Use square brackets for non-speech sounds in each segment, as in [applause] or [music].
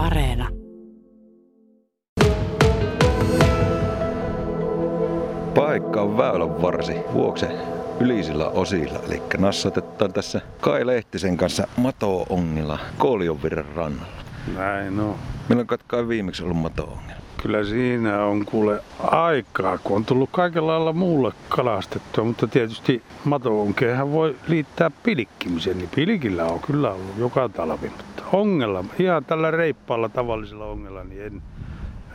Areena. Paikka on väylän varsi vuokse ylisillä osilla. Eli nassatetaan tässä Kai Lehtisen kanssa Mato-ongilla Koolionvirran rannalla. Näin on. Milloin Kai viimeksi ollut Mato-ongilla? Kyllä siinä on kuule aikaa, kun on tullut kaikella lailla muulle kalastettua, mutta tietysti mato-onkeenhan voi liittää pilkkimisen, niin pilkillä on kyllä ollut joka talvi, mutta ongella, ihan tällä reippaalla tavallisella ongella, niin en,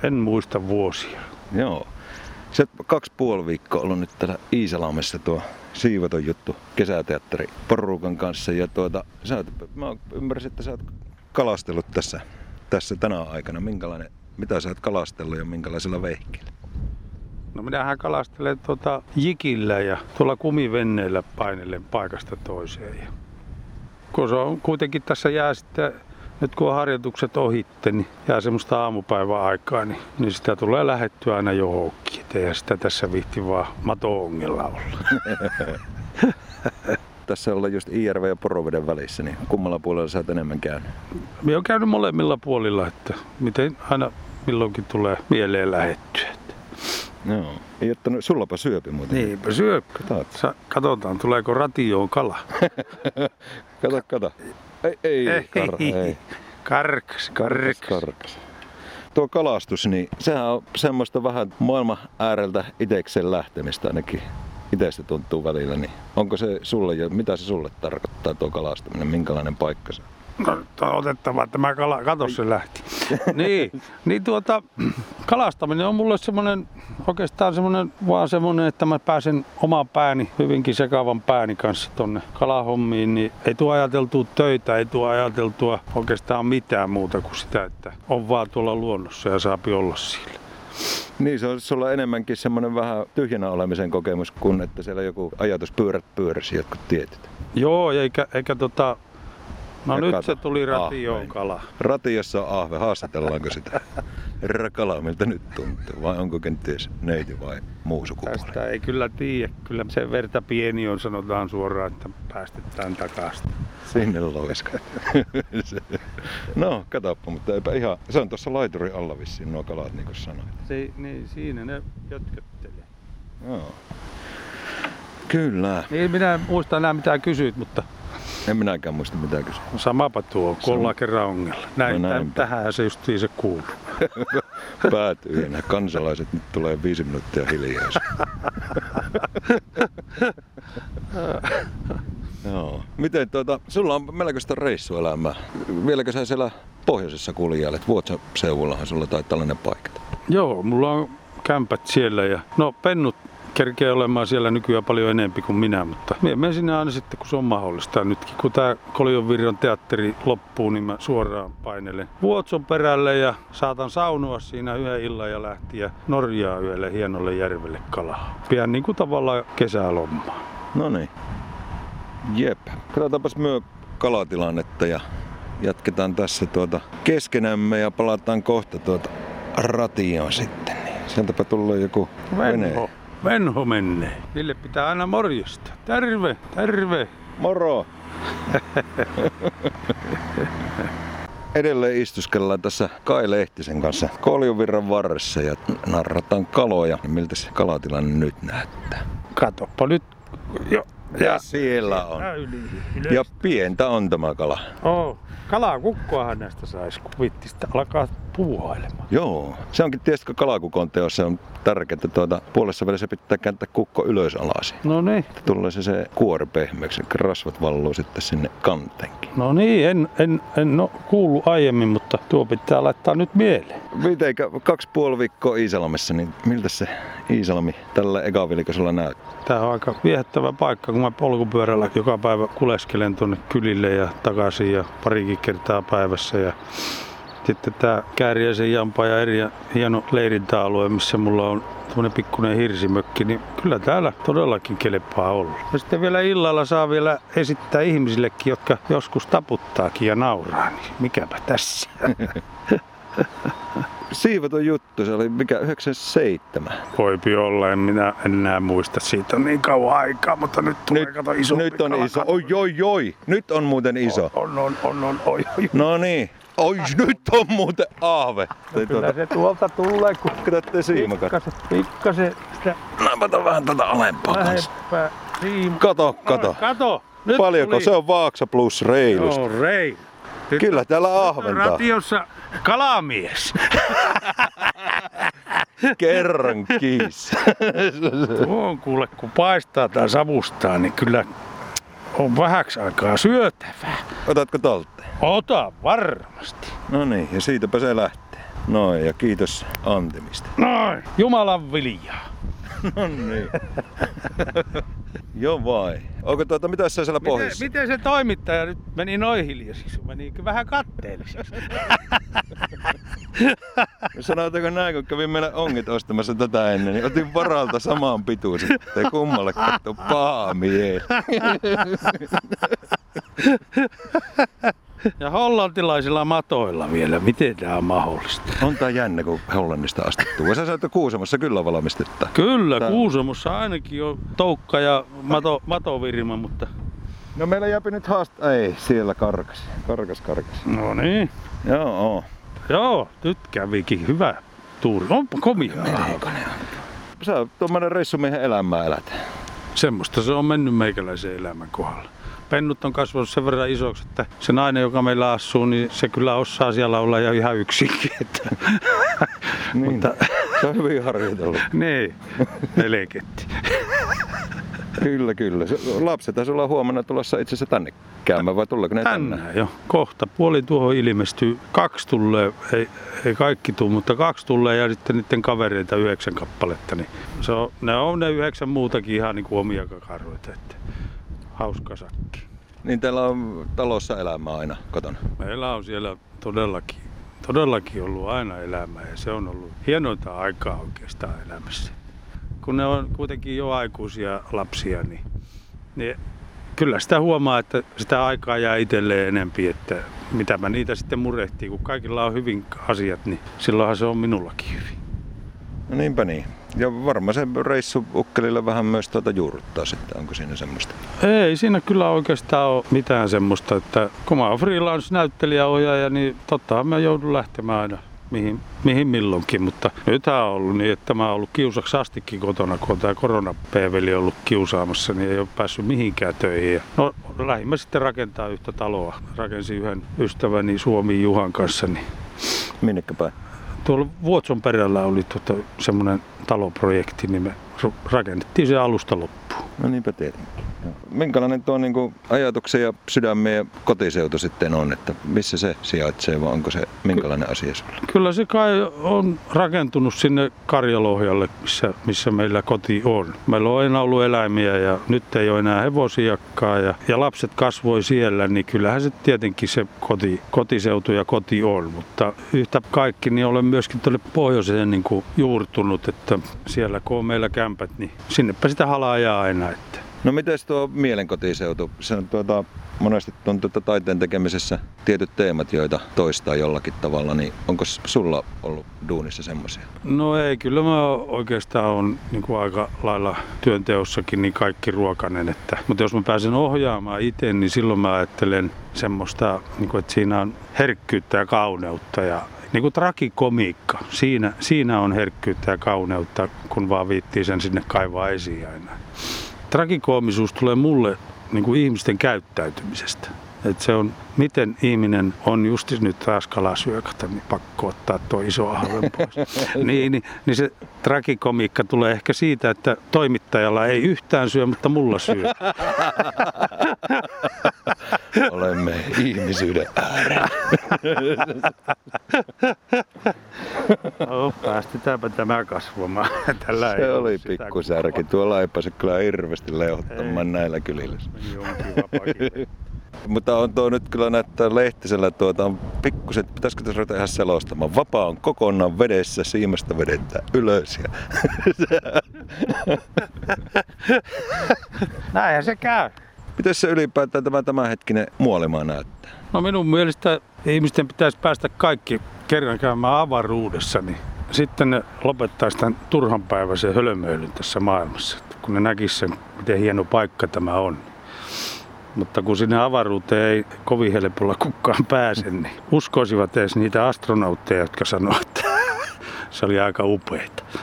en muista vuosia. Joo. Se kaksi puoli viikkoa ollut nyt täällä Iisalamessa tuo siivoton juttu kesäteatteri porukan kanssa. Ja tuota, sä oot, mä ymmärsin, että sä oot kalastellut tässä, tässä tänä aikana. Minkälainen, mitä sä oot kalastellut ja minkälaisella vehkeellä? No minähän kalastelen tuota jikillä ja tuolla kumivenneillä painellen paikasta toiseen. Ja kun se on kuitenkin tässä jää sitten nyt kun on harjoitukset ohitte, niin jää semmoista aamupäivän aikaa, niin, niin sitä tulee lähettyä aina johonkin. Et eihän sitä tässä vihti vaan mato-ongella olla. [laughs] Tässä ollaan just IRV ja Poroveden välissä, niin kummalla puolella sä oot enemmän käynyt? Minä olen käynyt molemmilla puolilla, että miten aina milloinkin tulee mieleen lähettyä. Joo. Ei ottanut, sullapa syöpi muuten. Niinpä syöpi. Katsotaan, katsotaan tuleeko ratioon kala. [laughs] kato, kato. Ei, ei, ei, kar, ei. Karkas, karkas. karkas. Tuo kalastus, niin sehän on semmoista vähän maailman ääreltä itekseen lähtemistä ainakin itsestä tuntuu välillä, niin onko se sulle ja mitä se sulle tarkoittaa tuo kalastaminen, minkälainen paikka se on? No, otettava, että mä kala, kato se lähti. [laughs] niin, niin tuota, kalastaminen on mulle semmoinen, oikeastaan semmoinen, vaan semmoinen, että mä pääsen oman pääni, hyvinkin sekavan pääni kanssa tonne kalahommiin, niin ei tuo ajateltua töitä, ei tuo ajateltua oikeastaan mitään muuta kuin sitä, että on vaan tuolla luonnossa ja saapi olla siellä. Niin, se on sulla enemmänkin semmoinen vähän tyhjänä olemisen kokemus, kuin että siellä joku ajatus pyörät pyöräsi jotkut tietyt. Joo, eikä, eikä tota, No ja nyt se tuli ratioon kala. Ratiossa on ahve, haastatellaanko sitä? [laughs] Herra kala, miltä nyt tuntuu? Vai onko kenties neiti vai muu sukupuoli? Tästä ei kyllä tiedä. Kyllä se verta pieni on, sanotaan suoraan, että päästetään takaisin. Sinne loiska. [laughs] no, katoppa, mutta eipä ihan. Se on tuossa laiturin alla vissiin nuo kalat, niin kuin sanoit. Se, niin, siinä ne jötköttelee. Joo. Kyllä. Niin minä en muista enää mitä kysyit, mutta en minäkään muista mitä kysyä. No samapa tuo, kun ollaan kerran ongella. Näin, no näin tähän se just se kuuluu. [laughs] Päätyy ja nämä kansalaiset nyt tulee viisi minuuttia hiljaa. [laughs] Joo. Miten tuota, sulla on melkoista reissuelämää. Vieläkö sä siellä pohjoisessa kuljailet? Vuotsan seudullahan sulla taitaa tällainen paikka. Joo, mulla on kämpät siellä ja no pennut kerkeä olemaan siellä nykyään paljon enempi kuin minä, mutta minä menen sinne aina sitten, kun se on mahdollista. Nytkin kun tämä Koljonvirran teatteri loppuu, niin mä suoraan painelen Vuotson perälle ja saatan saunua siinä yhden illan ja lähtiä Norjaa yölle hienolle järvelle kalaa. Pian niin kuin tavallaan kesälommaa. No niin. Jep. Katsotaanpas myö kalatilannetta ja jatketaan tässä tuota keskenämme ja palataan kohta tuota ratioon sitten. Sieltäpä tulee joku vene. Venho menee. Sille pitää aina morjesta. Terve, terve. Moro. [laughs] Edelleen istuskellaan tässä Kai Lehtisen kanssa Koljovirran varressa ja narrataan kaloja. Miltä se kalatilanne nyt näyttää? Katoppa nyt. Jo. Ja, ja siellä on. Ja pientä on tämä kala. Oh. Kalaa kukkoahan näistä saisi, kun vittistä alkaa puuhailemaan. Joo, se onkin tietysti kalakukon teossa on tärkeää, että tuota, puolessa välissä pitää kääntää kukko ylös alas. No niin. Tulee se, se kuori pehmeäksi, rasvat valluu sitten sinne kanteenkin. No niin, en, en, en no, kuulu aiemmin, mutta tuo pitää laittaa nyt mieleen. Mitenkä kaksi puoli viikkoa Iisalmessa, niin miltä se Iisalmi tällä ekavilikoisella näyttää? Tämä on aika viehättävä paikka, kun mä polkupyörällä joka päivä kuleskelen tuonne kylille ja takaisin ja parikin kertaa päivässä. Ja sitten tämä Kääriäisen Jampa ja eri hieno leirintäalue, missä mulla on tämmöinen pikkuinen hirsimökki, niin kyllä täällä todellakin kelepaa olla. Ja sitten vielä illalla saa vielä esittää ihmisillekin, jotka joskus taputtaakin ja nauraa, niin mikäpä tässä. [laughs] Siivoton juttu, se oli mikä 97. Voipi olla, en minä enää muista siitä on niin kauan aikaa, mutta nyt tulee kato iso. nyt on iso. Oi, oi, oi. Nyt on muuten iso. On, on, on, on, oi, oi. No niin. Oi, nyt on muuten aave. Te Kyllä se tuolta tulee, kun Katsotte siimakat. pikkasen, pikkasen sitä Napata vähän tätä alempaa kanssa. lähempää siima. Kato, kato. No, kato. Nyt Paljonko tuli. se on vaaksa plus reilusti? Joo, rei. Nyt Kyllä täällä on ahventaa. Ratiossa kalamies. [laughs] Kerran kiis. Tuo on kuule, kun paistaa tai savustaa, niin kyllä on vähäksi aikaa syötävää. Otatko talteen? Ota varmasti. No niin, ja siitäpä se lähtee. Noin, ja kiitos antimista. Noin, Jumalan viljaa. [laughs] No niin. Joo vai. Onko tuota, mitä se siellä Miten, pohjassa? miten se toimittaja nyt meni noin hiljaisiksi? Meni vähän katteelliseksi. [laughs] [laughs] Sanotaanko näin, kun kävin meillä ongit ostamassa tätä ennen, niin otin varalta samaan pituisen. Ei kummalle katso paha mie. [laughs] Ja hollantilaisilla matoilla vielä. Miten tämä on mahdollista? On tää jännä, kun Hollannista astettuu. Sä sanoit, että Kuusamossa kyllä valmistetta. Kyllä, Tää- Kuusamossa ainakin on toukka ja mato, matovirma, mutta... No meillä jäpi nyt haast... Ei, siellä karkas. Karkas, karkas. No niin. Joo, oo. Joo, nyt kävikin hyvä tuuri. Onpa komia merenkonen. Sä oot tommonen reissumiehen elämää elät. Semmoista se on mennyt meikäläisen elämän kohdalla. Pennut on kasvanut sen verran isoksi, että se nainen, joka meillä asuu, niin se kyllä osaa siellä olla ja ihan yksinkin. Että... Niin. Mutta Se on hyvin harjoitellut. niin, melketti. Kyllä, kyllä. Se, lapset taisi olla huomenna tulossa itse asiassa tänne käymään, vai tuleeko ne tänne? Tänään jo. Kohta puoli tuohon ilmestyy. Kaksi tulee, ei, ei kaikki tule, mutta kaksi tulee ja sitten niiden kavereita yhdeksän kappaletta. Niin se on, ne on ne yhdeksän muutakin ihan niin kuin omia kakaroita. Että hauska sakki. Niin teillä on talossa elämää aina kotona. Meillä on siellä todellakin, todellakin ollut aina elämää ja se on ollut hienointa aikaa oikeastaan elämässä. Kun ne on kuitenkin jo aikuisia lapsia, niin, niin kyllä sitä huomaa, että sitä aikaa jää itselleen enempi, että mitä mä niitä sitten murehtii. Kun kaikilla on hyvin asiat, niin silloinhan se on minullakin hyvin. No niinpä niin. Ja varmaan se reissu ukkelilla vähän myös tuota juurruttaa sitten, onko siinä semmoista? Ei siinä kyllä oikeastaan ole mitään semmoista, että kun mä oon freelance-näyttelijäohjaaja, niin tottahan mä joudun lähtemään aina mihin, mihin milloinkin, mutta nythän on ollut niin, että mä oon ollut kiusaksi astikin kotona, kun on tämä koronapeeveli ollut kiusaamassa, niin ei ole päässyt mihinkään töihin. Ja No lähimmä sitten rakentaa yhtä taloa. Rakensin yhden ystäväni Suomi Juhan kanssa, niin Minnekä päin? tuolla Vuotson perällä oli tuota, semmoinen taloprojekti, niin me rakennettiin se alusta loppuun. No niinpä tietenkin. Minkälainen tuo niin kuin, ajatuksen ja sydämen ja kotiseutu sitten on, että missä se sijaitsee vai onko se minkälainen asia sulle? Kyllä se kai on rakentunut sinne Karjalohjalle, missä, missä meillä koti on. Meillä on aina ollut eläimiä ja nyt ei ole enää hevosiakkaa ja, ja lapset kasvoi siellä, niin kyllähän se tietenkin se koti, kotiseutu ja koti on. Mutta yhtä kaikki niin olen myöskin tuonne pohjoiseen niin kuin juurtunut, että siellä kun on meillä kämpät, niin sinnepä sitä halaa aina. Että. No miten tuo mielenkotiseutu? Se on tuota, monesti on tuota taiteen tekemisessä tietyt teemat, joita toistaa jollakin tavalla, niin onko sulla ollut duunissa semmoisia? No ei, kyllä mä oikeastaan on niin kuin aika lailla työnteossakin niin kaikki ruokanen. Että, mutta jos mä pääsen ohjaamaan itse, niin silloin mä ajattelen semmoista, niin kuin, että siinä on herkkyyttä ja kauneutta ja niin kuin trakikomiikka. Siinä, siinä on herkkyyttä ja kauneutta, kun vaan viittii sen sinne kaivaa esiin aina. Trakikoomisuus tulee mulle niin kuin ihmisten käyttäytymisestä. Et se on, miten ihminen on just nyt taas kalasyökata, niin pakko ottaa tuo iso ahven pois. [laughs] niin, niin, niin se trakikomiikka tulee ehkä siitä, että toimittajalla ei yhtään syö, mutta mulla syö. [laughs] Olemme ihmisyyden äärellä. No, päästetäänpä tämä kasvamaan. [laughs] Tällä Se oli pikkusärki. Tuolla ei pääse kyllä hirveästi leuhottamaan näillä kylillä. [laughs] Mutta on tuo nyt kyllä näyttää lehtisellä tuota, on pikkuset, pitäisikö tässä ruveta ihan selostamaan. Vapaa on kokonaan vedessä, siimasta vedetään ylös. Ja [laughs] Näinhän se käy. Miten se ylipäätään tämä tämänhetkinen muolimaa näyttää? No minun mielestä ihmisten pitäisi päästä kaikki kerran käymään avaruudessa, niin sitten ne lopettaisi tämän turhanpäiväisen hölmöilyn tässä maailmassa, kun ne näkisivät sen, miten hieno paikka tämä on. Mutta kun sinne avaruuteen ei kovin helpolla kukaan pääse, niin uskoisivat edes niitä astronautteja, jotka sanoivat, että se oli aika upeita. [laughs]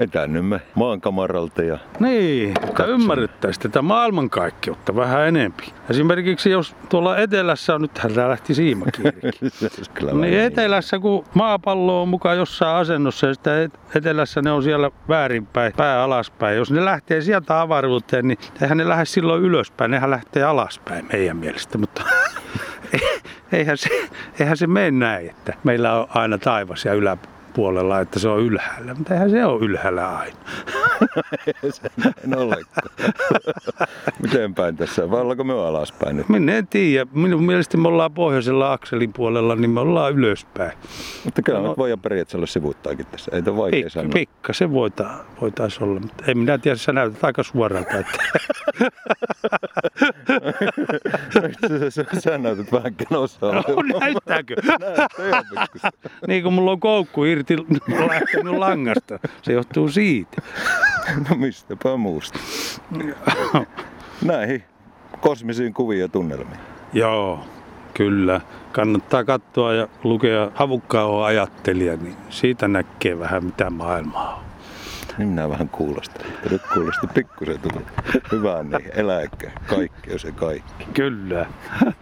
Etännymme maankamaralta ja Niin, että ymmärrettäisiin tätä maailmankaikkeutta vähän enempi. Esimerkiksi jos tuolla etelässä on, nythän tämä lähti siimakiirikin. Niin etelässä, kun maapallo on mukaan jossain asennossa ja et- etelässä ne on siellä väärinpäin, pää alaspäin. Jos ne lähtee sieltä avaruuteen, niin eihän ne lähde silloin ylöspäin, nehän lähtee alaspäin meidän mielestä. Mutta [laughs] eihän se, eihän se mene näin, että meillä on aina taivas ja yläpuolella, että se on ylhäällä. Mutta eihän se ole ylhäällä aina. En olekaan. Miten päin tässä? Vai ollaanko me alaspäin nyt? Minä en tiedä. Minun mielestä me ollaan pohjoisella akselin puolella, niin me ollaan ylöspäin. Mutta kyllä No- nyt voidaan periaatteessa olla sivuuttaakin tässä. Ei ole vaikea Pik, sanoa. pikkasen voita, voitaisiin olla, mutta en minä tiedä, sä näytät aika suoralta. Että [laughs] sä, sä, sä näytät vähän kenossa. no, näyttääkö? Näyttää niin kuin mulla on koukku irti lähtenyt langasta. Se johtuu siitä. [laughs] No mistäpä muusta. Näihin kosmisiin kuviin ja tunnelmiin. Joo, kyllä. Kannattaa katsoa ja lukea Havukkaa on ajattelija, niin siitä näkee vähän mitä maailmaa on. Niin minä vähän kuulostan. Että Nyt kuulosti pikkusen tuli. Hyvä niin, eläkää. Kaikki se kaikki. Kyllä. [laughs]